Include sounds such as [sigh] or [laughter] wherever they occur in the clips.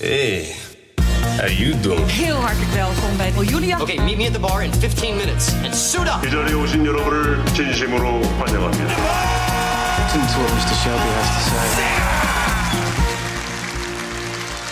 Hey, how you doing? Heel hartelijk welkom bij oh, Julia. Okay, meet me at the bar in 15 minutes and suit up. 이 자리에 오신 여러분을 진심으로 환영합니다. Listen to what Mr. Shelby has to say.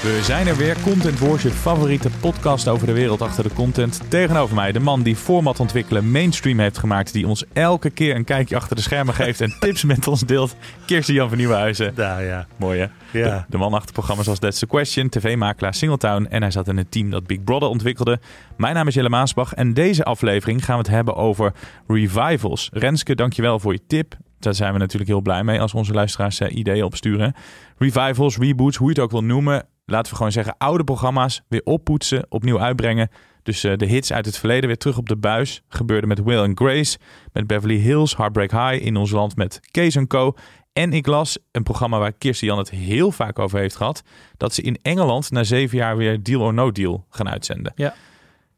We zijn er weer, Content Wars, je favoriete podcast over de wereld achter de content. Tegenover mij de man die format ontwikkelen mainstream heeft gemaakt, die ons elke keer een kijkje achter de schermen geeft en [laughs] tips met ons deelt. Kirsten Jan van Nieuwenhuizen. Daar, ja. Mooi hè? Ja. De, de man achter programma's als That's the Question, tv-makelaar Singletown en hij zat in het team dat Big Brother ontwikkelde. Mijn naam is Jelle Maasbach en deze aflevering gaan we het hebben over revivals. Renske, dankjewel voor je tip. Daar zijn we natuurlijk heel blij mee als onze luisteraars eh, ideeën opsturen. Revivals, reboots, hoe je het ook wil noemen. Laten we gewoon zeggen, oude programma's weer oppoetsen, opnieuw uitbrengen. Dus eh, de hits uit het verleden weer terug op de buis. Gebeurde met Will and Grace, met Beverly Hills, Heartbreak High in ons land met Kees Co. En ik las een programma waar Kirsten Jan het heel vaak over heeft gehad. Dat ze in Engeland na zeven jaar weer Deal or No Deal gaan uitzenden. Ja.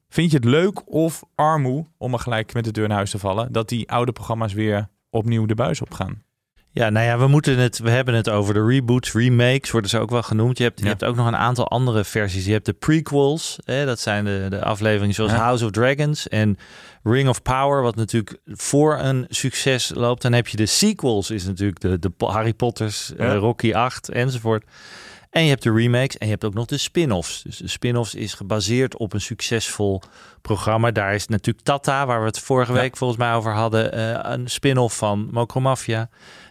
Vind je het leuk of armoe, om er gelijk met de deur naar huis te vallen, dat die oude programma's weer opnieuw de buis opgaan? Ja, nou ja, we moeten het. We hebben het over de reboots, remakes, worden ze ook wel genoemd. Je hebt, je hebt ook nog een aantal andere versies. Je hebt de prequels, hè, dat zijn de, de afleveringen zoals Ja. House of Dragons en Ring of Power, wat natuurlijk voor een succes loopt. Dan heb je de sequels, is natuurlijk de, de Harry Potters, eh. Rocky 8 enzovoort. En je hebt de remakes en je hebt ook nog de spin-offs. Dus de spin-offs is gebaseerd op een succesvol programma. Daar is natuurlijk Tata, waar we het vorige Ja. week volgens mij over hadden, eh, een spin-off van Mokromafia.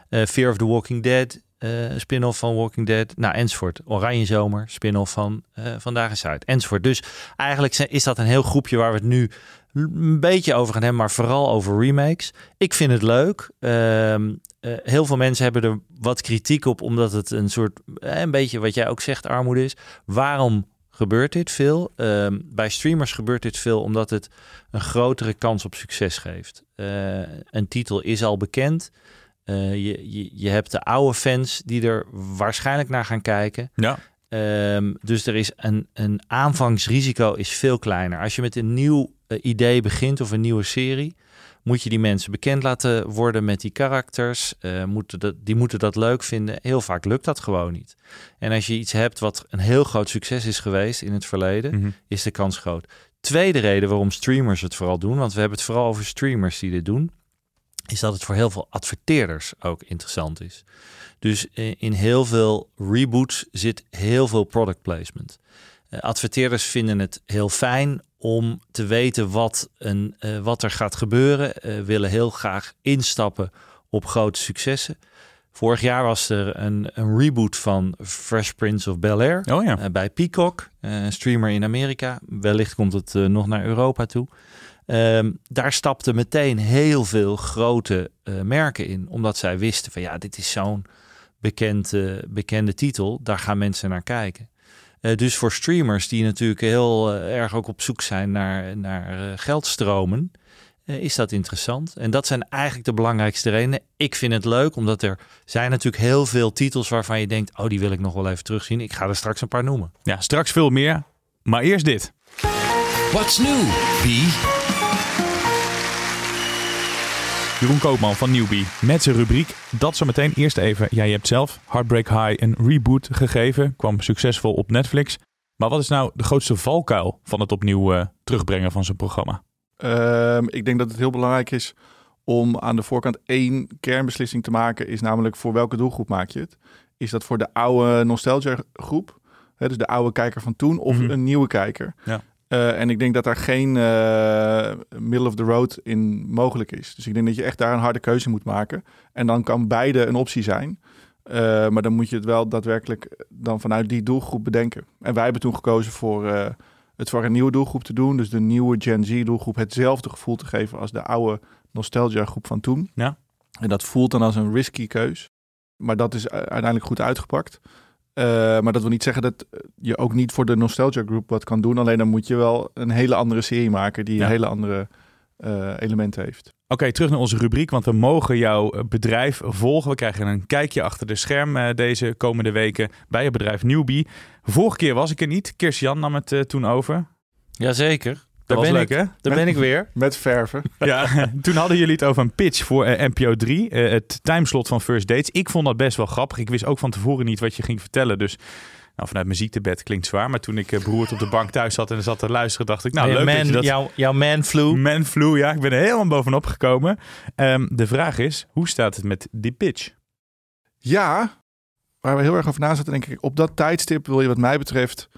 Eh, Fear of the Walking Dead, eh, een spin-off van Walking Dead. Nou, enzovoort. Oranje Zomer, spin-off van Vandaag is Zuid, enzovoort. Dus eigenlijk zijn- is dat een heel groepje waar we het nu een beetje over gaan hebben, maar vooral over remakes. Ik vind het leuk. Ehm, eh, heel veel mensen hebben er wat kritiek op, omdat het een soort, eh, een beetje wat jij ook zegt, armoede is. Waarom gebeurt dit veel? Ehm, bij streamers gebeurt dit veel omdat het een grotere kans op succes geeft. Eh, een titel is al bekend. Je, je, je hebt de oude fans die er waarschijnlijk naar gaan kijken. Ja. Ehm, dus er is een, een aanvangsrisico is veel kleiner. Als je met een nieuw idee begint of een nieuwe serie, moet je die mensen bekend laten worden met die karakters. Eh, moeten dat, die moeten dat leuk vinden. Heel vaak lukt dat gewoon niet. En als je iets hebt wat een heel groot succes is geweest in het verleden, Mhm. is de kans groot. Tweede reden waarom streamers het vooral doen, want we hebben het vooral over streamers die dit doen, is dat het voor heel veel adverteerders ook interessant is. Dus i- in heel veel reboots zit heel veel product placement. Eh, adverteerders vinden het heel fijn om te weten wat, een, eh, wat er gaat gebeuren. eh, willen heel graag instappen op grote successen. Vorig jaar was er een, een reboot van Fresh Prince of Bel-Air. Oh ja. Eh, bij Peacock, een streamer in Amerika. Wellicht komt het nog naar Europa toe. Ehm, daar stapten meteen heel veel grote merken in, omdat zij wisten van ja, dit is zo'n bekend, eh, bekende titel, daar gaan mensen naar kijken. Eh, dus voor streamers die natuurlijk heel eh, erg ook op zoek zijn naar, naar eh, geldstromen, eh, is dat interessant. En dat zijn eigenlijk de belangrijkste redenen. Ik vind het leuk, omdat er zijn natuurlijk heel veel titels waarvan je denkt, oh, die wil ik nog wel even terugzien. Ik ga er straks een paar noemen. ja, straks veel meer. Maar eerst dit. What's new, B? Jeroen Koopman van Newbie met zijn rubriek. Dat zometeen eerst even. Ja, je hebt zelf Heartbreak High een reboot gegeven. Kwam succesvol op Netflix. Maar wat is nou de grootste valkuil van het opnieuw eh, terugbrengen van zijn programma? Ehm, ik denk dat het heel belangrijk is om aan de voorkant één kernbeslissing te maken, is namelijk voor welke doelgroep maak je het? Is dat voor de oude nostalgia groep, hè, dus de oude kijker van toen, of Mhm. een nieuwe kijker? Ja. Eh, en ik denk dat daar geen eh, middle of the road in mogelijk is. Dus ik denk dat je echt daar een harde keuze moet maken. En dan kan beide een optie zijn. Eh, maar dan moet je het wel daadwerkelijk dan vanuit die doelgroep bedenken. En wij hebben toen gekozen voor het voor een nieuwe doelgroep te doen. Dus de nieuwe Gen Z doelgroep hetzelfde gevoel te geven als de oude nostalgia groep van toen. Ja. En dat voelt dan als een risky keus. Maar dat is uiteindelijk goed uitgepakt. Eh, maar dat wil niet zeggen dat je ook niet voor de Nostalgia Group wat kan doen. Alleen dan moet je wel een hele andere serie maken die Ja. een hele andere eh, elementen heeft. Oké, terug naar onze rubriek, want we mogen jouw eh, bedrijf volgen. We krijgen een kijkje achter de scherm eh, deze komende weken bij het bedrijf Newbie. Vorige keer was ik er niet. Kirsten nam het eh, toen over. Jazeker. Dat Daar was ben leuk, ik. hè? Daar ben ik weer. [laughs] Met verven. [laughs] Ja, toen hadden jullie het over een pitch voor eh, NPO 3. eh, het timeslot van First Dates. Ik vond dat best wel grappig. Ik wist ook van tevoren niet wat je ging vertellen. Dus nou, vanuit mijn ziektebed klinkt zwaar. Maar toen ik eh, beroerd op de bank thuis zat en zat te luisteren, dacht ik... Nou, Hey, leuk man, dat je dat... jouw, jouw man flu. Man flu, ja. Ik ben er helemaal bovenop gekomen. Ehm, de vraag is, hoe staat het met die pitch? Ja, waar we heel erg over na zaten, denk ik. Op dat tijdstip wil je wat mij betreft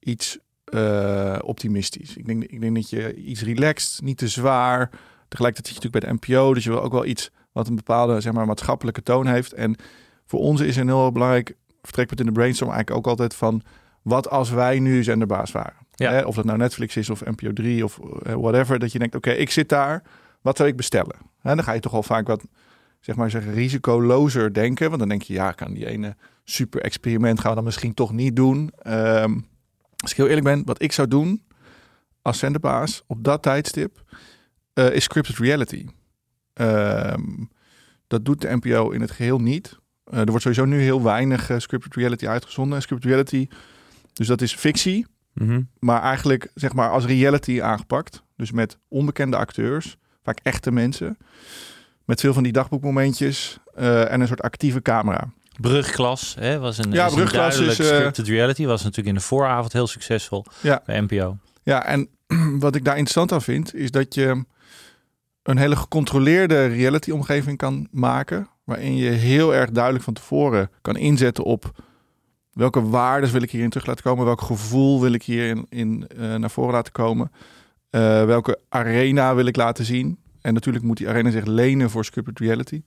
iets eh, optimistisch. Ik denk, ik denk dat je iets relaxed, niet te zwaar. Tegelijkertijd zit je natuurlijk bij de NPO, dus je wil ook wel iets wat een bepaalde zeg maar, maatschappelijke toon heeft. En voor ons is een heel belangrijk vertrekpunt in de brainstorm eigenlijk ook altijd van... wat als wij nu zenderbaas waren? Ja. Hè, of dat nou Netflix is of NPO 3 of eh, whatever. Dat je denkt, oké, ik zit daar. Wat zou ik bestellen? Hè, dan ga je toch al vaak wat zeg maar zeggen, risicolozer denken. Want dan denk je, ja, kan die ene super experiment gaan we dan misschien toch niet doen. Ehm, als ik heel eerlijk ben, wat ik zou doen als zenderbaas op dat tijdstip eh, is scripted reality. Ehm, dat doet de NPO in het geheel niet. Eh, er wordt sowieso nu heel weinig eh, scripted reality uitgezonden. Scripted reality, dus dat is fictie, Mhm. maar eigenlijk zeg maar als reality aangepakt. Dus met onbekende acteurs, vaak echte mensen. Met veel van die dagboekmomentjes en een soort actieve camera. Brugklas hè, was een, Ja, is een Brugklas duidelijk is, eh, scripted reality. Was natuurlijk in de vooravond heel succesvol Ja. bij NPO. Ja, en [clears throat] wat ik daar interessant aan vind, is dat je een hele gecontroleerde reality-omgeving kan maken. Waarin je heel erg duidelijk van tevoren kan inzetten op welke waarden wil ik hierin terug laten komen. Welk gevoel wil ik hierin in, eh, naar voren laten komen. eh, welke arena wil ik laten zien. En natuurlijk moet die arena zich lenen voor scripted reality.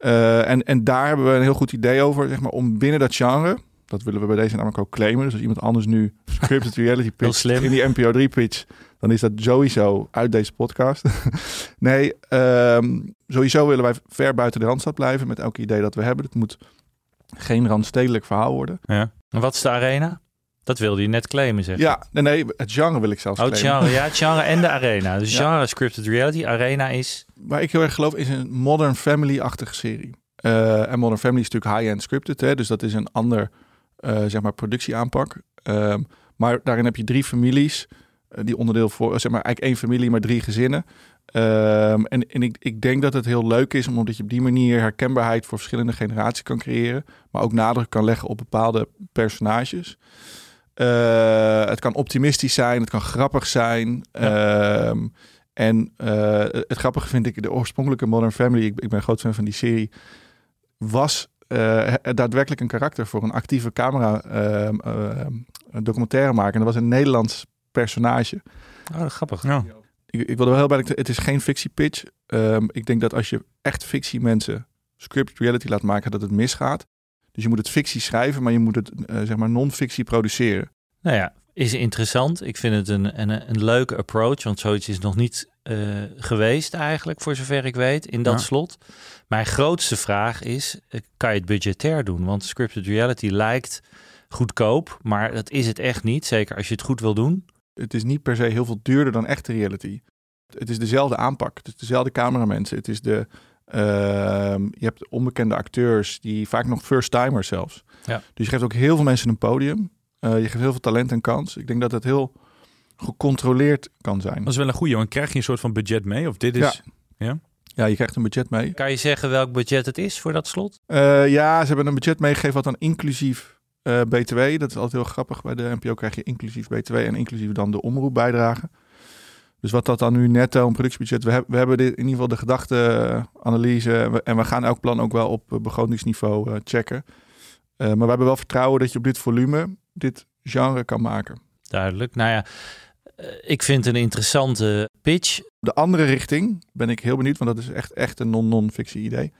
Eh, en, en daar hebben we een heel goed idee over, zeg maar, om binnen dat genre, dat willen we bij deze namelijk ook claimen. Dus als iemand anders nu scripted reality pitcht slim. in die NPO 3 pitch, dan is dat sowieso uit deze podcast. [laughs] nee, ehm, sowieso willen wij ver buiten de randstad blijven met elk idee dat we hebben. Het moet geen randstedelijk verhaal worden. Ja. En wat is de arena? Dat wilde je net claimen, zeg. Ja, nee, nee, het genre wil ik zelfs Oh, het claimen. genre, ja, het genre en de arena. Dus Ja. genre scripted reality, arena is... Waar ik heel erg geloof is een Modern Family-achtige serie. Eh, en Modern Family is natuurlijk high-end scripted, hè, dus dat is een ander eh, zeg maar productieaanpak. Ehm, maar daarin heb je drie families eh, die onderdeel voor, zeg maar eigenlijk één familie, maar drie gezinnen. Ehm, en en ik, ik denk dat het heel leuk is, omdat je op die manier herkenbaarheid voor verschillende generaties kan creëren, maar ook nadruk kan leggen op bepaalde personages. Eh, het kan optimistisch zijn, het kan grappig zijn. Ehm, en eh, het grappige vind ik, de oorspronkelijke Modern Family, ik, ik ben een groot fan van die serie, was eh, daadwerkelijk een karakter voor een actieve camera ehm, ehm, een documentaire maken. En dat was een Nederlands personage. Oh, grappig. Ja. Ik, ik wil er wel heel bij, het is geen fictiepitch. Ehm ik denk dat als je echt fictie mensen scripted reality laat maken, dat het misgaat. Dus je moet het fictie schrijven, maar je moet het zeg maar non-fictie produceren. Nou ja, is interessant. Ik vind het een, een, een leuke approach, want zoiets is nog niet eh, geweest eigenlijk, voor zover ik weet, in dat Ja. slot. Mijn grootste vraag is, eh, kan je het budgetair doen? Want scripted reality lijkt goedkoop, maar dat is het echt niet. Zeker als je het goed wil doen. Het is niet per se heel veel duurder dan echte reality. Het is dezelfde aanpak. Het is dezelfde cameramensen. Het is de, ehm, je hebt onbekende acteurs, die vaak nog first-timers zelfs. Ja. Dus je geeft ook heel veel mensen een podium. Eh, je geeft heel veel talent een kans. Ik denk dat het heel gecontroleerd kan zijn. Dat is wel een goeie, want krijg je een soort van budget mee? Of dit is... Ja, je krijgt een budget mee. Kan je zeggen welk budget het is voor dat slot? Eh, ja, ze hebben een budget meegegeven wat dan inclusief eh, BTW. Dat is altijd heel grappig. Bij de NPO krijg je inclusief BTW en inclusief dan de omroepbijdrage. Dus wat dat dan nu netto een productiebudget... We, heb- we hebben dit, in ieder geval de gedachteanalyse... en we- en we gaan elk plan ook wel op begrotingsniveau eh, checken. Eh, maar we hebben wel vertrouwen dat je op dit volume dit genre kan maken. Duidelijk. Nou ja, eh, ik vind een interessante pitch. De andere richting ben ik heel benieuwd, want dat is echt, echt een non-non-fictie idee.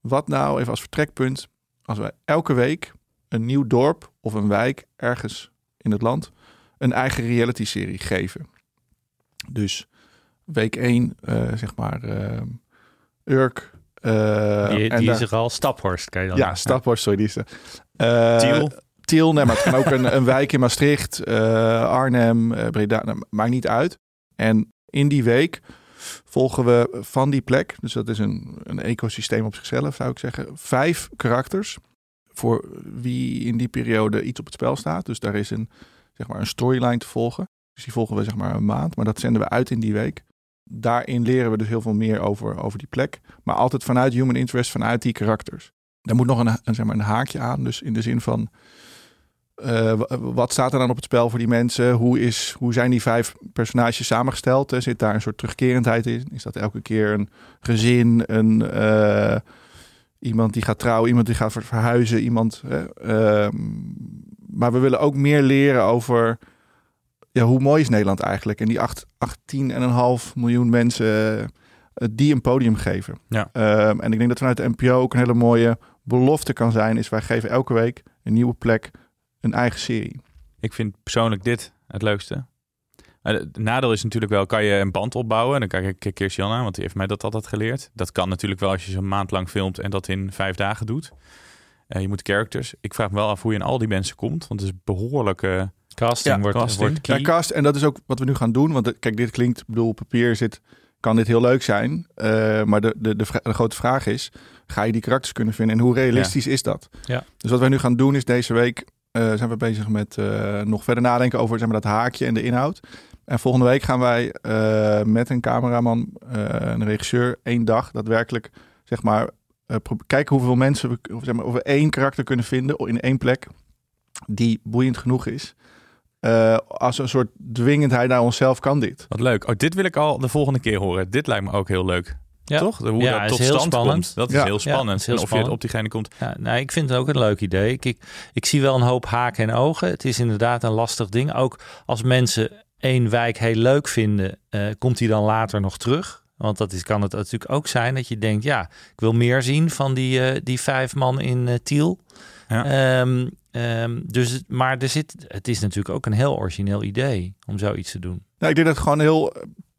Wat nou even als vertrekpunt, als wij elke week een nieuw dorp of een wijk ergens in het land een eigen reality-serie geven. Dus week 1, zeg maar, eh, Urk, Eh, die en die is er al. Staphorst kan je dan Ja, Staphorst, sorry, die is er. Eh, Tiel. Tiel, nee, maar het kan ook een, een wijk in Maastricht, eh, Arnhem, eh, Breda, nou, maakt niet uit. En in die week volgen we van die plek, dus dat is een, een ecosysteem op zichzelf, zou ik zeggen, vijf karakters voor wie in die periode iets op het spel staat. Dus daar is een, zeg maar, een storyline te volgen. Dus die volgen we zeg maar een maand, maar dat zenden we uit in die week. Daarin leren we dus heel veel meer over, over die plek. Maar altijd vanuit human interest, vanuit die karakters. Daar moet nog een, zeg maar een haakje aan. Dus in de zin van, eh, wat staat er dan op het spel voor die mensen? Hoe, is, hoe zijn die vijf personages samengesteld? Eh, Zit daar een soort terugkerendheid in? Is dat elke keer een gezin, een, eh, iemand die gaat trouwen, iemand die gaat ver- verhuizen, iemand... eh, ehm, maar we willen ook meer leren over ja, hoe mooi is Nederland eigenlijk? En die acht- 18,5 miljoen mensen die een podium geven. Ja. Ehm, en ik denk dat vanuit de NPO ook een hele mooie belofte kan zijn. Is wij geven elke week een nieuwe plek, een eigen serie. Ik vind persoonlijk dit het leukste. Het nadeel is natuurlijk wel, kan je een band opbouwen? En dan kijk ik Kirsten aan, want die heeft mij dat altijd geleerd. Dat kan natuurlijk wel als je zo'n maand lang filmt en dat in vijf dagen doet. Eh, je moet characters. Ik vraag me wel af hoe je in al die mensen komt. Want het is behoorlijk... eh, Casting Ja, wordt, casting. wordt key. Ja, cast, en dat is ook wat we nu gaan doen. Want eh, kijk, dit klinkt, ik bedoel, op papier zit, kan dit heel leuk zijn. Eh, maar de, de, de grote vraag is, ga je die karakters kunnen vinden? En hoe realistisch is dat? Ja. Dus wat wij nu gaan doen is deze week, eh, zijn we bezig met eh, nog verder nadenken over zeg maar, dat haakje en de inhoud. En volgende week gaan wij eh, met een cameraman, een regisseur, één dag daadwerkelijk, zeg maar, kijken hoeveel mensen we, of, zeg maar, of we één karakter kunnen vinden in één plek die boeiend genoeg is. Als een soort dwingendheid naar onszelf kan dit. wat leuk. Oh, dit wil ik al de volgende keer horen. Dit lijkt me ook heel leuk. Ja. Toch? Hoe Ja, dat is tot heel stand spannend. komt. Dat is heel spannend. het is heel en of je spannend. op diegene komt. Ja, nou, ik vind het ook een leuk idee. Ik, ik, ik zie wel een hoop haken en ogen. Het is inderdaad een lastig ding. Ook als mensen één wijk heel leuk vinden, eh, komt die dan later nog terug? Want dat is, kan het natuurlijk ook zijn dat je denkt, ja, ik wil meer zien van die, eh, die vijf man in eh, Tiel. Ja. Ehm, ehm, dus, het- maar er zit, het is natuurlijk ook een heel origineel idee om zoiets te doen. Nou, ik denk dat het gewoon heel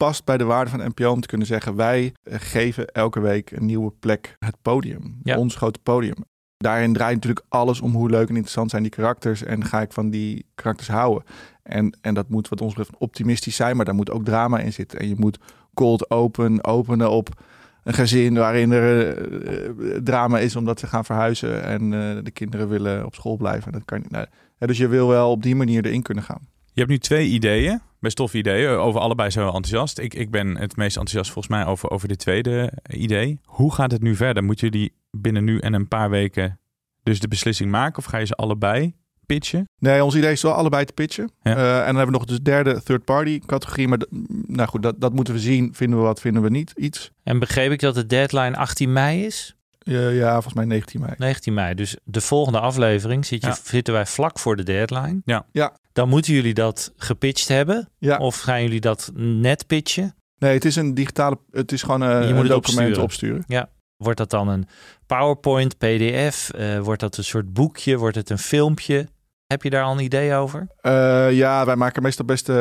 past bij de waarde van NPO om te kunnen zeggen: wij eh, geven elke week een nieuwe plek, het podium, Ja. ons grote podium. Daarin draait natuurlijk alles om hoe leuk en interessant zijn die karakters en ga ik van die karakters houden. En, en dat moet wat ons betreft optimistisch zijn, maar daar moet ook drama in zitten. En je moet cold open openen op een gezin waarin er eh, eh, drama is omdat ze gaan verhuizen en de kinderen willen op school blijven. Dat kan niet. Nou, dus je wil wel op die manier erin kunnen gaan. Je hebt nu twee ideeën, best toffe ideeën. Over allebei zo enthousiast. Ik, ik ben het meest enthousiast volgens mij over, over dit tweede idee. Hoe gaat het nu verder? Moeten jullie binnen nu en een paar weken dus de beslissing maken? Of ga je ze allebei pitchen? Nee, ons idee is wel allebei te pitchen. Ja. Eh, en dan hebben we nog de derde third-party categorie. Maar nou goed, dat, dat moeten we zien. Vinden we wat, vinden we niet iets. En begreep ik dat de deadline 18 mei is? Ja, volgens mij 19 mei. 19 mei. Dus de volgende aflevering zit je, Ja. zitten wij vlak voor de deadline. Ja. Ja. Dan moeten jullie dat gepitcht hebben. Ja. Of gaan jullie dat net pitchen? Nee, het is een digitale... Het is gewoon eh, Je een moet het document opsturen. opsturen. Wordt dat dan een PowerPoint, PDF? Eh, wordt dat een soort boekje? Wordt het een filmpje? Heb je daar al een idee over? Eh, ja, wij maken meestal best eh,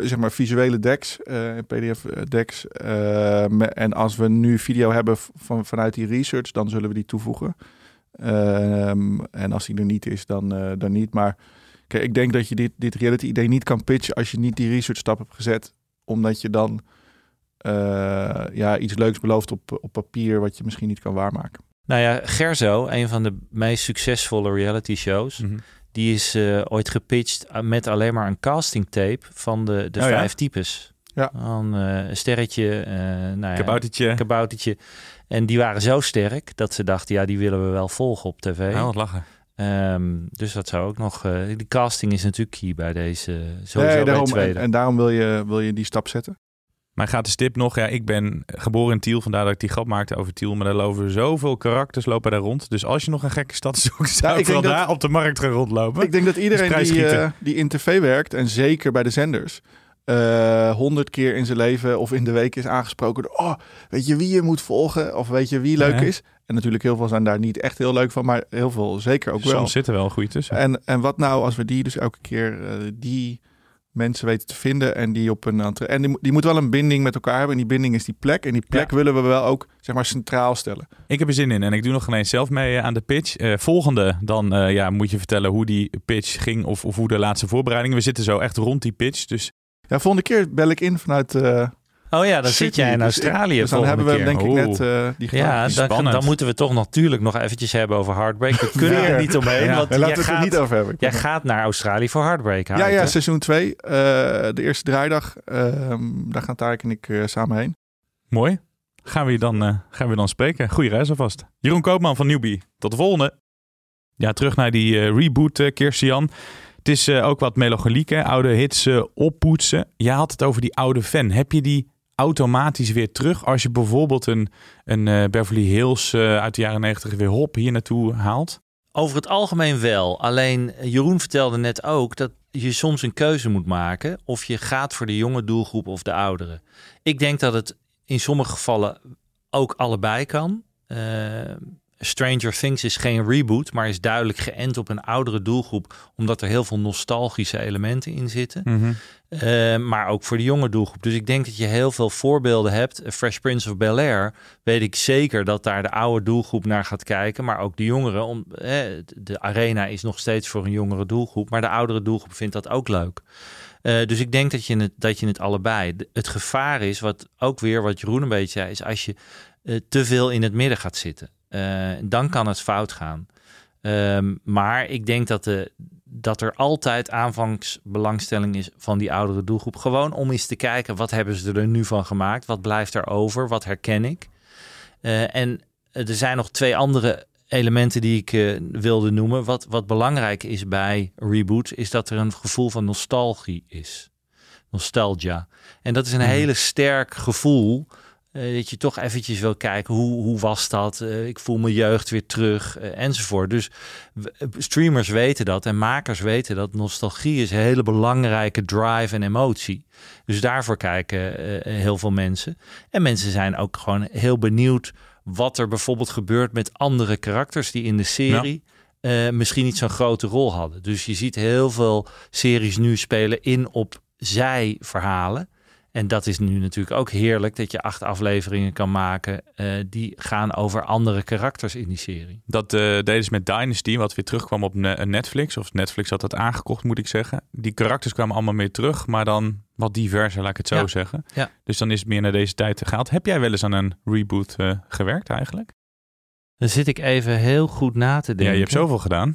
zeg maar visuele decks, eh, PDF-decks. en als we nu video hebben van, vanuit die research, dan zullen we die toevoegen. Ehm, en als die er niet is, dan, eh, dan niet. Maar kijk, ik denk dat je dit, dit reality-idee niet kan pitchen als je niet die research-stap hebt gezet. Omdat je dan eh, ja, iets leuks belooft op, op papier wat je misschien niet kan waarmaken. Nou ja, Gerzo, een van de meest succesvolle reality shows, Mhm. Die is eh, ooit gepitcht met alleen maar een casting tape van de, de Oh ja? vijf types. Ja. Eh, een sterretje, eh nou ja, Kaboutertje. En die waren zo sterk dat ze dachten, ja, die willen we wel volgen op tv. Nou, wat lachen. Ehm, dus dat zou ook nog... eh die casting is natuurlijk key bij deze, sowieso Nee, bij daarom, en, tweede. en daarom wil je, wil je die stap zetten. Mijn gratis tip nog. Ja, ik ben geboren in Tiel. Vandaar dat ik die grap maakte over Tiel. Maar daar lopen zoveel karakters lopen daar rond. Dus als je nog een gekke stad zoekt, zou ik ik wel dat- daar op de markt gaan rondlopen. Ik denk dat iedereen prijs die, eh, die in tv werkt, en zeker bij de zenders, eh, honderd keer in zijn leven of in de week is aangesproken door, oh, weet je wie je moet volgen? Of weet je wie leuk Ja. is? En natuurlijk heel veel zijn daar niet echt heel leuk van, maar heel veel zeker ook wel. Soms zit er wel een goede tussen. En, en wat nou als we die dus elke keer, eh, die mensen weten te vinden en die op een entre- en die, die moet wel een binding met elkaar hebben. En die binding is die plek. En die plek Ja. willen we wel ook zeg maar centraal stellen. Ik heb er zin in en ik doe nog ineens zelf mee eh, aan de pitch. Eh, volgende, dan eh, ja, moet je vertellen hoe die pitch ging of, of hoe de laatste voorbereidingen. We zitten zo echt rond die pitch, dus Ja, volgende keer bel ik in vanuit. Oh ja, dan zit jij in Dus ik- Australië Dus dan volgende hebben we keer. denk ik net eh, die Ja, gedaan. dan, moeten we toch natuurlijk nog eventjes hebben over Heartbreak. Daar kunnen we er niet omheen, Ja. want Ja, laten we het er gaat, niet over hebben. jij gaat naar Australië voor Heartbreak. ja, ja, seizoen 2. de eerste draaidag. ehm, daar gaan Tarek en ik eh, samen heen. mooi. Gaan we dan, eh, gaan we dan spreken. Goeie reis alvast. Jeroen Koopman van Newbie. Tot de volgende. Ja, terug naar die eh, reboot, uh, Kirstian. Het is eh, ook wat melancholiek, hè? oude hits eh, oppoetsen. Jij had het over die oude fan. Heb je die automatisch weer terug als je bijvoorbeeld een, een eh, Beverly Hills eh, uit de jaren 90 weer hop hier naartoe haalt? Over het algemeen wel. Alleen eh, Jeroen vertelde net ook dat je soms een keuze moet maken of je gaat voor de jonge doelgroep of de oudere. Ik denk dat het in sommige gevallen ook allebei kan. Stranger Things is geen reboot, maar is duidelijk geënt op een oudere doelgroep, omdat er heel veel nostalgische elementen in zitten. Uh, maar ook voor de jonge doelgroep. Dus ik denk dat je heel veel voorbeelden hebt. Fresh Prince of Bel Air weet ik zeker dat daar de oude doelgroep naar gaat kijken. Maar ook de jongeren. Om, eh, de arena is nog steeds voor een jongere doelgroep. Maar de oudere doelgroep vindt dat ook leuk. Uh, dus ik denk dat je, het, dat je het allebei. Het gevaar is, wat ook weer wat Jeroen een beetje zei, is als je uh, te veel in het midden gaat zitten. Uh, dan kan het fout gaan. Um, maar ik denk dat, de, dat er altijd aanvangsbelangstelling is van die oudere doelgroep. Gewoon om eens te kijken, wat hebben ze er nu van gemaakt? Wat blijft er over? Wat herken ik? Uh, en er zijn nog twee andere elementen die ik uh, wilde noemen. Wat, wat belangrijk is bij reboot, is dat er een gevoel van nostalgie is. Nostalgia. En dat is een hele sterk gevoel. Uh, dat je toch eventjes wil kijken, hoe, hoe was dat? Uh, ik voel mijn jeugd weer terug, uh, enzovoort. Dus streamers weten dat en makers weten dat. Nostalgie is een hele belangrijke drive en emotie. Dus daarvoor kijken heel veel mensen. En mensen zijn ook gewoon heel benieuwd wat er bijvoorbeeld gebeurt met andere karakters die in de serie... Ja. misschien niet zo'n grote rol hadden. Dus je ziet heel veel series nu spelen in op zij-verhalen. En dat is nu natuurlijk ook heerlijk dat je acht afleveringen kan maken uh, die gaan over andere karakters in die serie. Dat uh, deden ze met Dynasty, wat weer terugkwam op ne Netflix. Of Netflix had dat aangekocht, moet ik zeggen. Die karakters kwamen allemaal mee terug, maar dan wat diverser, laat ik het zo ja. zeggen. Ja. Dus dan is het meer naar deze tijd gehaald. Heb jij wel eens aan een reboot uh, gewerkt eigenlijk? Dan zit ik even heel goed na te denken. Ja, je hebt zoveel gedaan.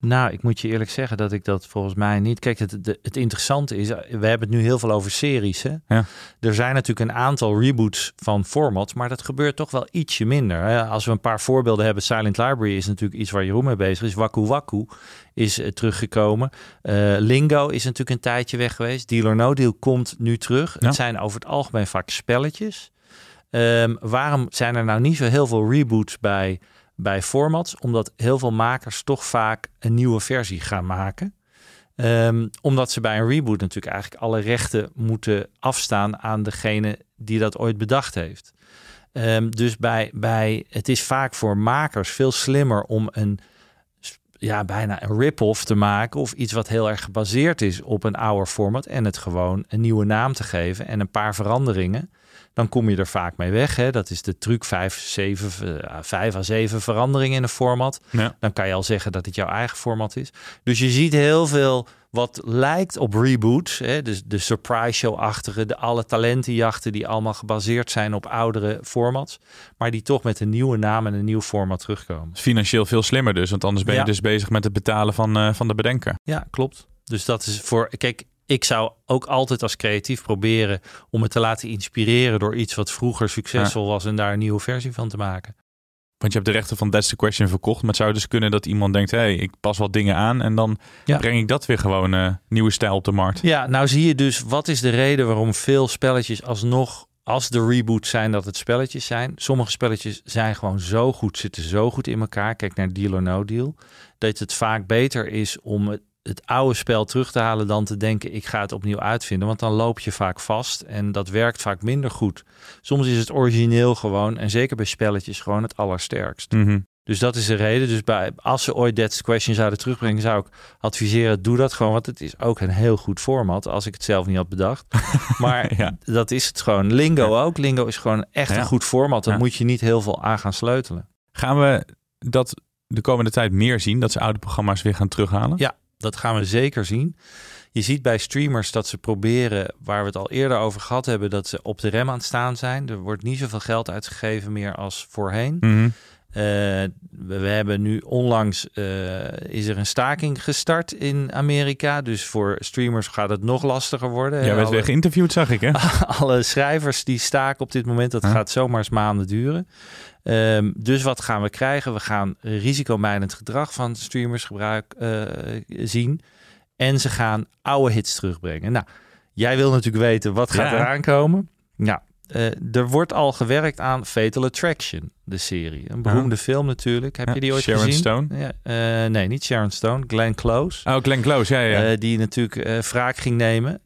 Nou, ik moet je eerlijk zeggen dat ik dat volgens mij niet. Kijk, het, het, het interessante is, we hebben het nu heel veel over series. Hè? Ja. Er zijn natuurlijk een aantal reboots van formats, maar dat gebeurt toch wel ietsje minder. Hè? Als we een paar voorbeelden hebben, Silent Library is natuurlijk iets waar Jeroen mee bezig is. Waku Waku is uh, teruggekomen. Uh, Lingo is natuurlijk een tijdje weg geweest. Deal or No Deal komt nu terug. Ja. Het zijn over het algemeen vaak spelletjes. Um, waarom zijn er nou niet zo heel veel reboots bij? Bij formats, omdat heel veel makers toch vaak een nieuwe versie gaan maken. Um, omdat ze bij een reboot natuurlijk eigenlijk alle rechten moeten afstaan aan degene die dat ooit bedacht heeft. Um, dus bij, bij, het is vaak voor makers veel slimmer om een, ja, bijna een rip-off te maken of iets wat heel erg gebaseerd is op een ouder format en het gewoon een nieuwe naam te geven en een paar veranderingen dan kom je er vaak mee weg. Hè? Dat is de truc 5, 7, uh, 5 à 7 veranderingen in een format. Ja. Dan kan je al zeggen dat het jouw eigen format is. Dus je ziet heel veel wat lijkt op reboots. Hè? Dus de surprise show-achtige, de alle talentenjachten die allemaal gebaseerd zijn op oudere formats. Maar die toch met een nieuwe naam en een nieuw format terugkomen. Financieel veel slimmer dus, want anders ben je Ja. dus bezig met het betalen van, uh, van de bedenker. Ja, klopt. Dus dat is voor. Kijk, ik zou ook altijd als creatief proberen om het te laten inspireren door iets wat vroeger succesvol was en daar een nieuwe versie van te maken. Want je hebt de rechten van That's the Question verkocht. Maar het zou dus kunnen dat iemand denkt: hé, hey, ik pas wat dingen aan. En dan Ja. breng ik dat weer gewoon uh, nieuwe stijl op de markt. Ja, nou zie je dus wat is de reden waarom veel spelletjes alsnog, als de reboots zijn, dat het spelletjes zijn. Sommige spelletjes zijn gewoon zo goed, zitten zo goed in elkaar. Kijk naar Deal or No Deal. Dat het vaak beter is om het het oude spel terug te halen dan te denken ik ga het opnieuw uitvinden. Want dan loop je vaak vast en dat werkt vaak minder goed. Soms is het origineel gewoon en zeker bij spelletjes gewoon het allersterkst. Mm -hmm. Dus dat is de reden. Dus bij, als ze ooit the Question zouden terugbrengen, zou ik adviseren, doe dat gewoon. Want het is ook een heel goed format, als ik het zelf niet had bedacht. [laughs] Maar Ja. dat is het gewoon. Lingo ook. Lingo is gewoon echt Ja. een goed format. Ja. moet je niet heel veel aan gaan sleutelen. Gaan we dat de komende tijd meer zien? Dat ze oude programma's weer gaan terughalen? Ja, dat gaan we zeker zien. Je ziet bij streamers dat ze proberen, waar we het al eerder over gehad hebben, dat ze op de rem aan het staan zijn. Er wordt niet zoveel geld uitgegeven meer als voorheen. Eh, we, we hebben nu onlangs eh, is er een staking gestart in Amerika. Dus voor streamers gaat het nog lastiger worden. Jij werd weer geïnterviewd, zag ik hè? [laughs] alle schrijvers die staken op dit moment. Dat Huh? gaat zomaar eens maanden duren. Ehm, dus wat gaan we krijgen? We gaan risicomijdend gedrag van streamers gebruik, eh, zien. En ze gaan oude hits terugbrengen. Nou, jij wil natuurlijk weten wat gaat Ja. eraan komen. Nou, eh, er wordt al gewerkt aan Fatal Attraction, de serie. Een beroemde film natuurlijk. Heb Ja, je die ooit Sharon gezien? Stone? Ja, eh, nee, niet Sharon Stone. Glenn Close. Oh, Glenn Close, ja, ja. Eh, die natuurlijk wraak ging nemen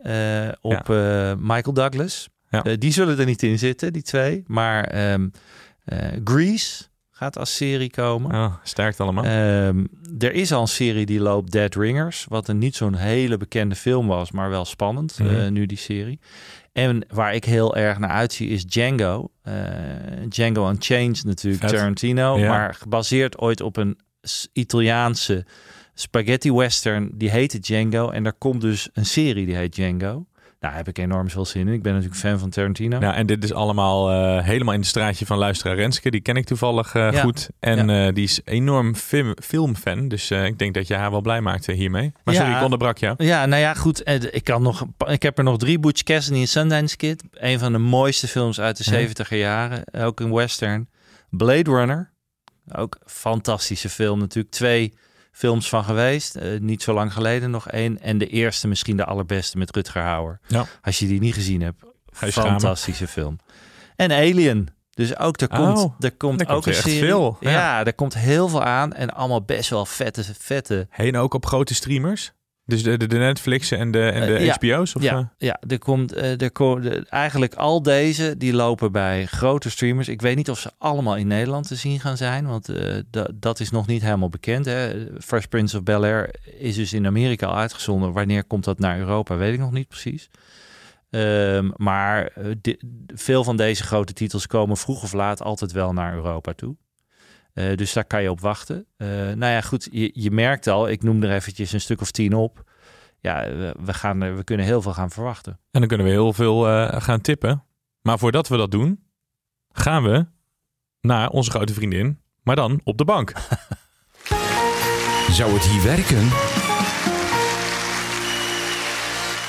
op Michael Douglas. Die zullen er niet in zitten, die twee. Maar eh, Grease gaat als serie komen. oh, sterkt allemaal. Ehm, er is al een serie die loopt, Dead Ringers. Wat een niet zo'n hele bekende film was, maar wel spannend. Mhm. nu die serie. En waar ik heel erg naar uitzie is Django. Eh, Django Unchained natuurlijk, Vet. Tarantino. Ja. Maar gebaseerd ooit op een Italiaanse spaghetti western. Die heette Django. En daar komt dus een serie die heet Django. Nou, daar heb ik enorm veel zin in. Ik ben natuurlijk fan van Tarantino. Ja, en dit is allemaal eh, helemaal in het straatje van luisteraar Renske. Die ken ik toevallig eh, Ja. goed. En eh, die is enorm film, filmfan. Dus ik denk dat je haar wel blij maakt hiermee. Maar Ja. sorry, ik onderbrak jou. Ja, nou ja, goed. Ik, kan nog, ik heb er nog drie. Butch Cassidy en Sundance Kid. Een van de mooiste films uit de Ja. 70er jaren. Ook een western. Blade Runner. Ook een fantastische film. Natuurlijk twee films van geweest. Eh, niet zo lang geleden nog één. En de eerste misschien de allerbeste met Rutger Hauer. Ja. Als je die niet gezien hebt. Fantastische film. En Alien. Dus ook, er komt, Oh, er komt er ook komt een veel, ja. Ja. er komt heel veel aan. En allemaal best wel vette, vette Heen ook op grote streamers? Dus de, de, de Netflixen en de, en de Eh, ja. HBO's? Of, eh? ja, ja, er komt, eh, er de- eigenlijk al deze die lopen bij grote streamers. Ik weet niet of ze allemaal in Nederland te zien gaan zijn, want eh, da- dat is nog niet helemaal bekend. Hè. Fresh Prince of Bel Air is dus in Amerika al uitgezonden. Wanneer komt dat naar Europa, weet ik nog niet precies. Ehm, maar eh, veel van deze grote titels komen vroeg of laat altijd wel naar Europa toe. Eh, dus daar kan je op wachten. Eh, nou ja, goed, je, je merkt al, ik noem er eventjes een stuk of tien op. Ja, we, we gaan, we kunnen heel veel gaan verwachten. En dan kunnen we heel veel eh, gaan tippen. Maar voordat we dat doen, gaan we naar onze grote vriendin, maar dan op de bank. [laughs] Zou het hier werken?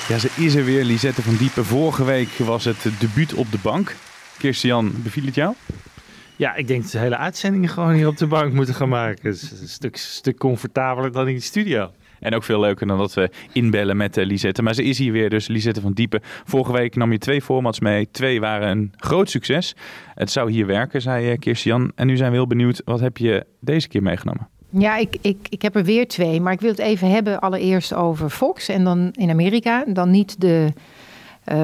Ja, ze is er weer, Lisette van Diepen. Vorige week was het debuut op de bank. Kirstian, beviel het jou? Ja, ik denk dat de hele uitzending gewoon hier op de bank moeten gaan maken. Het is een stuk, stuk comfortabeler dan in de studio. En ook veel leuker dan dat we inbellen met eh, Lisette. Maar ze is hier weer, dus Lisette van Diepen. Vorige week nam je twee formats mee. Twee waren een groot succes. Het zou hier werken, zei eh, Kirstian. En nu zijn we heel benieuwd, wat heb je deze keer meegenomen? Ja, ik, ik, ik heb er weer twee. Maar ik wil het even hebben allereerst over Fox. En dan in Amerika. Dan niet de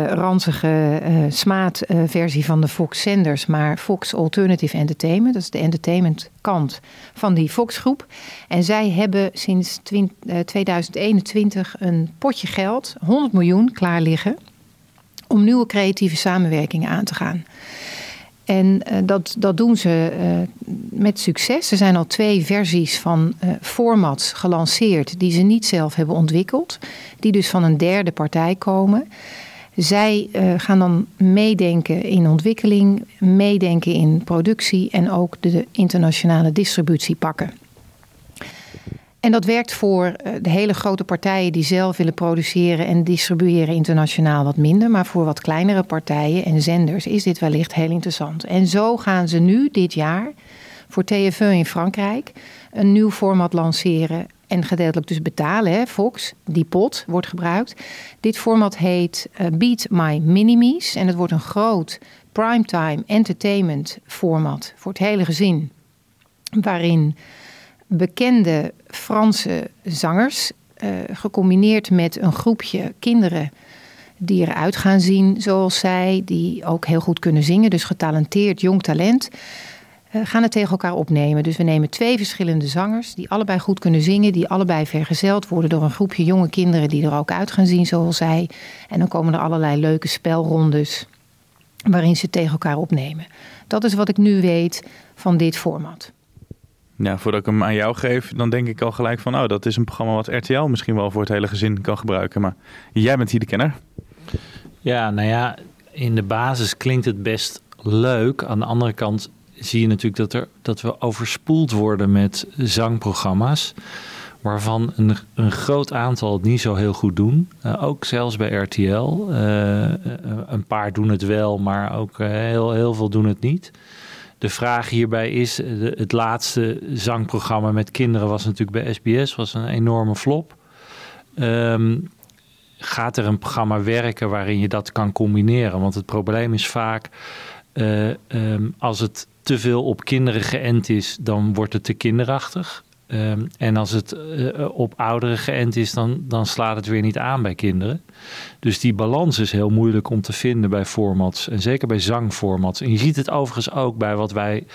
ranzige eh smaad-versie van de Fox Zenders. Maar Fox Alternative Entertainment. Dat is de entertainment kant van die Fox-groep. En zij hebben sinds twin- eh, 2021 een potje geld, 100 miljoen, klaar liggen. Om nieuwe creatieve samenwerkingen aan te gaan. En eh, dat, dat doen ze eh, met succes. Er zijn al twee versies van eh, formats gelanceerd die ze niet zelf hebben ontwikkeld. Die dus van een derde partij komen. Zij eh, gaan dan meedenken in ontwikkeling, meedenken in productie en ook de internationale distributie pakken. En dat werkt voor eh, de hele grote partijen die zelf willen produceren en distribueren internationaal wat minder. Maar voor wat kleinere partijen en zenders is dit wellicht heel interessant. En zo gaan ze nu dit jaar voor TF1 in Frankrijk een nieuw format lanceren. En gedeeltelijk dus betalen, hè, Fox, die pot wordt gebruikt. Dit format heet eh, Beat My Minimies. En het wordt een groot primetime entertainment format voor het hele gezin. Waarin bekende Franse zangers, eh, gecombineerd met een groepje kinderen die eruit gaan zien zoals zij, die ook heel goed kunnen zingen, dus getalenteerd jong talent, gaan het tegen elkaar opnemen. Dus we nemen twee verschillende zangers die allebei goed kunnen zingen, die allebei vergezeld worden door een groepje jonge kinderen die er ook uit gaan zien zoals zij. En dan komen er allerlei leuke spelrondes waarin ze tegen elkaar opnemen. Dat is wat ik nu weet van dit format. Ja, voordat ik hem aan jou geef, dan denk ik al gelijk van... oh, dat is een programma wat RTL misschien wel voor het hele gezin kan gebruiken. Maar jij bent hier de kenner. Ja, nou ja, in de basis klinkt het best leuk. Aan de andere kant zie je natuurlijk dat, er, dat we overspoeld worden met zangprogramma's. Waarvan een, een groot aantal het niet zo heel goed doen. Uh, ook zelfs bij RTL. Uh, eh, een paar doen het wel, maar ook heel, heel veel doen het niet. De vraag hierbij is, het laatste zangprogramma met kinderen was natuurlijk bij SBS, was een enorme flop. Um, gaat er een programma werken waarin je dat kan combineren? Want het probleem is vaak, um, als het te veel op kinderen geënt is, dan wordt het te kinderachtig. Um, en als het uh, op ouderen geënt is, dan, dan slaat het weer niet aan bij kinderen. Dus die balans is heel moeilijk om te vinden bij formats. En zeker bij zangformats. En je ziet het overigens ook bij wat wij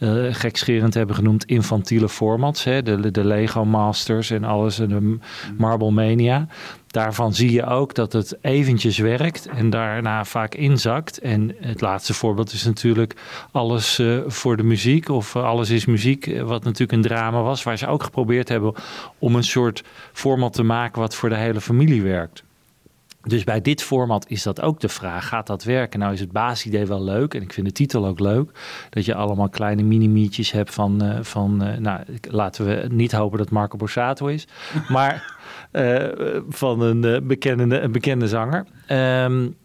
uh, gekscherend hebben genoemd infantiele formats. Hè? De, de Lego Masters en alles. En de Marble Mania. Daarvan zie je ook dat het eventjes werkt en daarna vaak inzakt. En het laatste voorbeeld is natuurlijk alles uh, voor de muziek. Of uh, alles is muziek, wat natuurlijk een drama was. Waar ze ook geprobeerd hebben om een soort format te maken wat voor de hele familie werkt. Dus bij dit format is dat ook de vraag: gaat dat werken? Nou is het basisidee wel leuk en ik vind de titel ook leuk. Dat je allemaal kleine mini-mietjes hebt van, uh, van uh, nou, laten we niet hopen dat Marco Borsato is, [laughs] maar uh, van een, bekende, een bekende zanger. Um,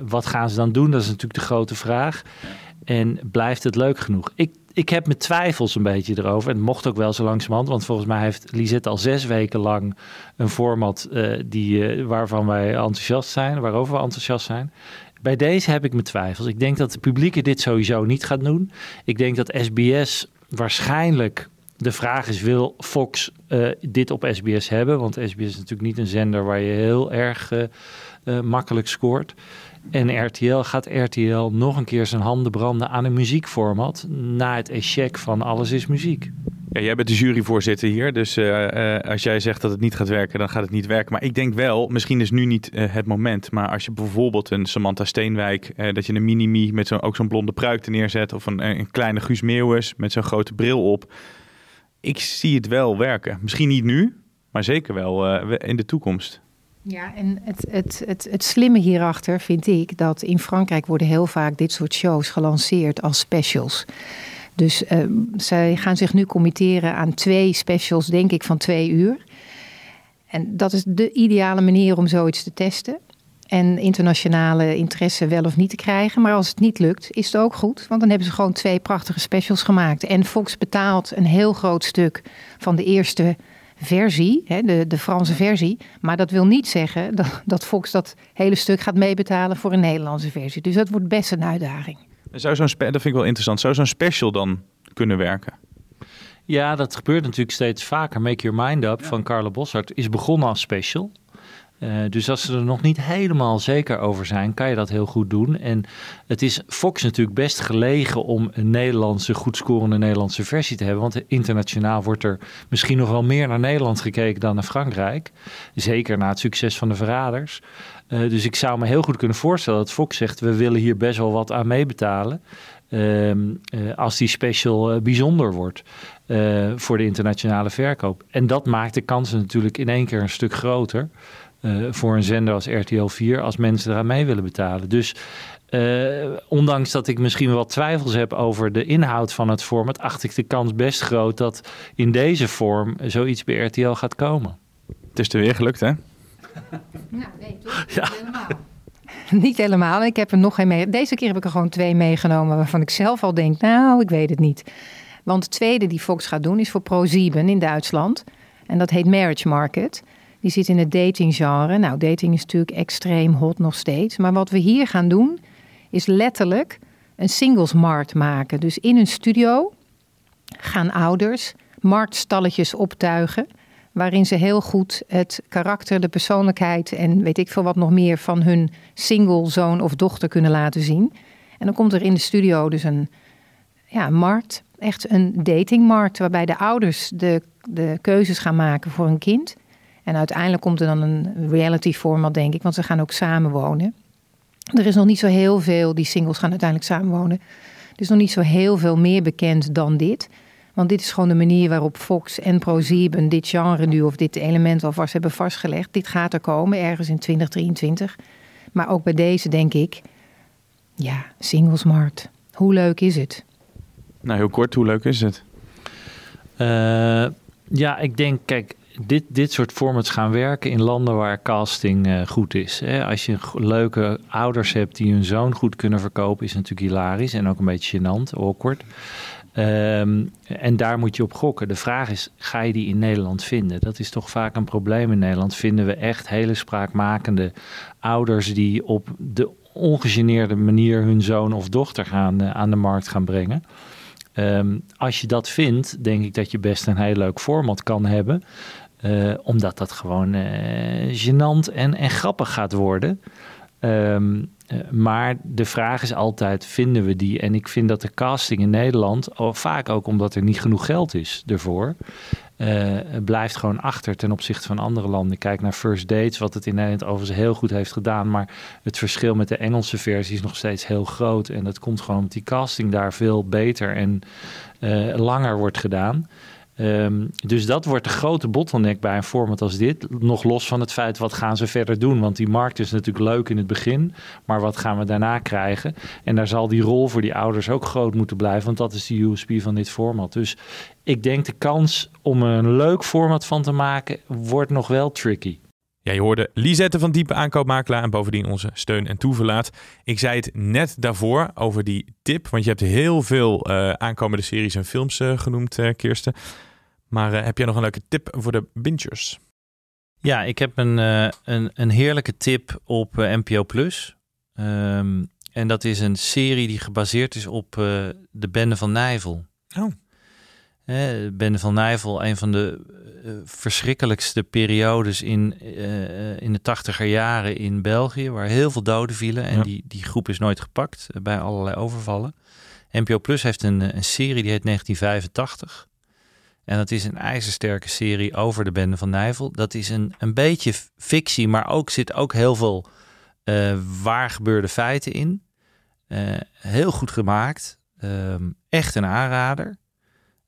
wat gaan ze dan doen? Dat is natuurlijk de grote vraag. En blijft het leuk genoeg? Ik ik heb mijn twijfels een beetje erover. En het mocht ook wel zo langzamerhand. Want volgens mij heeft Lisette al zes weken lang een format uh, die, uh, waarvan wij enthousiast zijn. Waarover we enthousiast zijn. Bij deze heb ik mijn twijfels. Ik denk dat de publieke dit sowieso niet gaat doen. Ik denk dat SBS waarschijnlijk... De vraag is, wil Fox uh, dit op SBS hebben? Want SBS is natuurlijk niet een zender waar je heel erg makkelijk scoort. En RTL gaat RTL nog een keer zijn handen branden aan een muziekformat. Na het échec van Alles is Muziek. Ja, jij bent de juryvoorzitter hier, dus uh, uh, als jij zegt dat het niet gaat werken, dan gaat het niet werken. Maar ik denk wel, misschien is nu niet uh, het moment, maar als je bijvoorbeeld een Samantha Steenwijk, dat je een mini met zo, ook zo'n blonde pruik neerzet, of een, een kleine Guus Meeuwis met zo'n grote bril op. Ik zie het wel werken. Misschien niet nu, maar zeker wel in de toekomst. Ja, en het, het, het, slimme hierachter vind ik dat in Frankrijk worden heel vaak dit soort shows gelanceerd als specials. Dus uh, zij gaan zich nu committeren aan twee specials, denk ik, van twee uur. En dat is de ideale manier om zoiets te testen. En internationale interesse wel of niet te krijgen. Maar als het niet lukt, is het ook goed. Want dan hebben ze gewoon twee prachtige specials gemaakt. En Fox betaalt een heel groot stuk van de eerste versie, hè, de, de Franse versie. Maar dat wil niet zeggen dat, dat Fox dat hele stuk gaat meebetalen voor een Nederlandse versie. Dus dat wordt best een uitdaging. Zou zo'n dat vind ik wel interessant. Zou zo'n special dan kunnen werken? Ja, dat gebeurt natuurlijk steeds vaker. Make Your Mind Up van Carla Boshart is begonnen als special. Uh, dus als ze er nog niet helemaal zeker over zijn, kan je dat heel goed doen. En het is Fox natuurlijk best gelegen om een Nederlandse, goed scorende Nederlandse versie te hebben. Want internationaal wordt er misschien nog wel meer naar Nederland gekeken dan naar Frankrijk. Zeker na het succes van de Verraders. Uh, dus ik zou me heel goed kunnen voorstellen dat Fox zegt: we willen hier best wel wat aan meebetalen. Uh, als die special bijzonder wordt voor de internationale verkoop. En dat maakt de kansen natuurlijk in één keer een stuk groter. Uh, voor een zender als RTL 4 als mensen eraan mee willen betalen. Dus uh, ondanks dat ik misschien wat twijfels heb over de inhoud van het format, acht ik de kans best groot dat in deze vorm zoiets bij RTL gaat komen. Het is er weer gelukt, hè? [laughs] Nou, nee, toch? [laughs] Ja. Niet helemaal. [laughs] Niet helemaal. Ik heb er nog geen mee. Deze keer heb ik er gewoon twee meegenomen waarvan ik zelf al denk, nou, ik weet het niet. Want het tweede die Fox gaat doen is voor ProSieben in Duitsland. En dat heet Marriage Market. Die zit in het datinggenre. Nou, dating is natuurlijk extreem hot nog steeds. Maar wat we hier gaan doen, is letterlijk een singlesmarkt maken. Dus in een studio gaan ouders marktstalletjes optuigen. Waarin ze heel goed het karakter, de persoonlijkheid en weet ik veel wat nog meer van hun single zoon of dochter kunnen laten zien. En dan komt er in de studio dus een ja, markt. Echt een datingmarkt waarbij de ouders de, de keuzes gaan maken voor een kind. En uiteindelijk komt er dan een reality format, denk ik, want ze gaan ook samenwonen. Er is nog niet zo heel veel, die singles gaan uiteindelijk samenwonen. Er is nog niet zo heel veel meer bekend dan dit. Want dit is gewoon de manier waarop Fox en ProSieben dit genre nu of dit element alvast hebben vastgelegd. Dit gaat er komen ergens in 2023. Maar ook bij deze denk ik, ja, singlesmarkt. Hoe leuk is het? Nou, heel kort, hoe leuk is het? Uh, ja, ik denk, kijk, dit, dit soort formats gaan werken in landen waar casting uh, goed is. Hè? Als je leuke ouders hebt die hun zoon goed kunnen verkopen, is natuurlijk hilarisch en ook een beetje gênant, awkward. Um, en daar moet je op gokken. De vraag is, ga je die in Nederland vinden? Dat is toch vaak een probleem in Nederland. Vinden we echt hele spraakmakende ouders die op de ongegeneerde manier hun zoon of dochter gaan, uh, aan de markt gaan brengen? Um, als je dat vindt, denk ik dat je best een heel leuk format kan hebben. Uh, omdat dat gewoon uh, gênant en, en grappig gaat worden. Um, uh, maar de vraag is altijd, vinden we die? En ik vind dat de casting in Nederland, vaak ook omdat er niet genoeg geld is ervoor, blijft gewoon achter ten opzichte van andere landen. Kijk naar First Dates, wat het in Nederland overigens heel goed heeft gedaan. Maar het verschil met de Engelse versie is nog steeds heel groot. En dat komt gewoon omdat die casting daar veel beter en langer wordt gedaan. Um, dus dat wordt de grote bottleneck bij een format als dit. Nog los van het feit wat gaan ze verder doen. Want die markt is natuurlijk leuk in het begin. Maar wat gaan we daarna krijgen? En daar zal die rol voor die ouders ook groot moeten blijven. Want dat is de USP van dit format. Dus ik denk de kans om een leuk format van te maken wordt nog wel tricky. Ja, je hoorde Lisette van Diepe Aankoopmakelaar en bovendien onze steun en toeverlaat. Ik zei het net daarvoor over die tip, want je hebt heel veel uh, aankomende series en films uh, genoemd, uh, Kirsten. Maar heb jij nog een leuke tip voor de bingers? Ja, ik heb een, een, een heerlijke tip op NPO Plus. Um, en dat is een serie die gebaseerd is op de Bende van Nijvel. Oh. Uh, Bende van Nijvel, een van de uh, verschrikkelijkste periodes in, uh, in de tachtiger jaren in België, waar heel veel doden vielen. En ja. die, die groep is nooit gepakt bij allerlei overvallen. NPO Plus heeft een, een serie die heet 1985. En dat is een ijzersterke serie over de Bende van Nijvel. Dat is een, een beetje fictie, maar ook zit ook heel veel waar gebeurde feiten in. heel goed gemaakt. Um, echt een aanrader.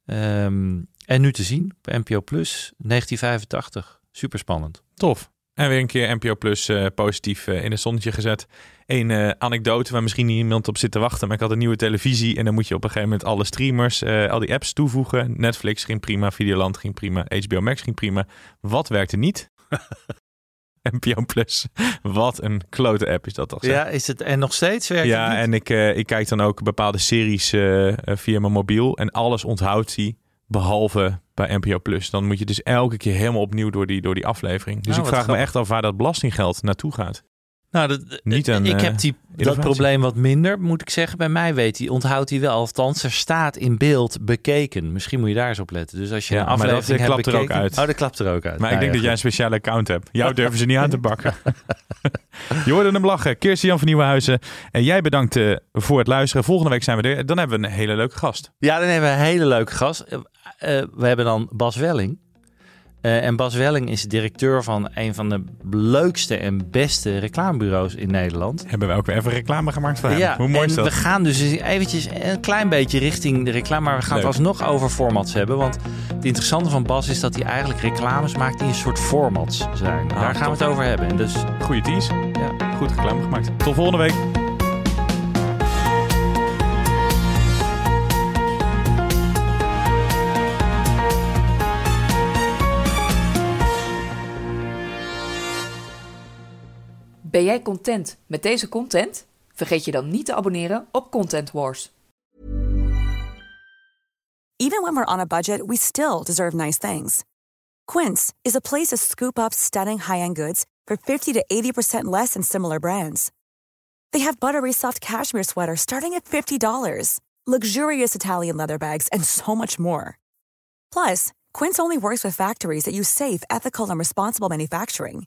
Um, en nu te zien op NPO Plus 1985. Super spannend. Tof. En weer een keer NPO Plus uh, positief uh, in het zonnetje gezet. Een uh, anekdote waar misschien niemand op zit te wachten. Maar ik had een nieuwe televisie. En dan moet je op een gegeven moment alle streamers, al die apps toevoegen. Netflix ging prima, Videoland ging prima, HBO Max ging prima. Wat werkte niet? [laughs] NPO Plus. Wat een klote app is dat toch? Ja, is het en nog steeds werkt Ja, en ik, ik kijk dan ook bepaalde series via mijn mobiel en alles onthoudt hij behalve bij NPO Plus. Dan moet je dus elke keer helemaal opnieuw door die, door die aflevering. Dus Nou, ik vraag me echt af waar dat belastinggeld naartoe gaat. Nou, dat, Niet een, ik eh, heb die, dat probleem wat minder, moet ik zeggen. Bij mij weet hij, onthoudt hij wel. Althans, er staat in beeld bekeken. Misschien moet je daar eens op letten. Dus als je Ja, een maar dat, aflevering eh, hebt klapt er ook uit. Oh, dat klapt er ook uit. Maar Nou ik denk ja, dat jij een speciale account hebt. Jou durven ze niet aan te pakken. [laughs] je hoorde hem lachen. Kirsten Jan van Nieuwenhuizen. En jij bedankt eh, voor het luisteren. Volgende week zijn we er. Dan hebben we een hele leuke gast. Ja, dan hebben we een hele leuke gast. Eh, we hebben dan Bas Welling. Eh, en Bas Welling is directeur van een van de leukste en beste reclamebureaus in Nederland. Hebben we ook weer even reclame gemaakt hem. Ja, Hoe mooi en is dat? we gaan dus eventjes een klein beetje richting de reclame, maar we gaan Leuk. het alsnog over formats hebben. Want het interessante van Bas is dat hij eigenlijk reclames maakt die een soort formats zijn. Ah, Daar gaan we het over hebben. En dus Goeie tease. ja, Goed reclame gemaakt. Tot volgende week. Ben jij content met deze content? Vergeet je dan niet te abonneren op Content Wars. Even when we're on a budget, we still deserve nice things. Quince is a place to scoop up stunning high-end goods for 50 to 80% less than similar brands. They have buttery soft cashmere sweaters starting at $50, luxurious Italian leather bags, and so much more. Plus, Quince only works with factories that use safe, ethical, and responsible manufacturing.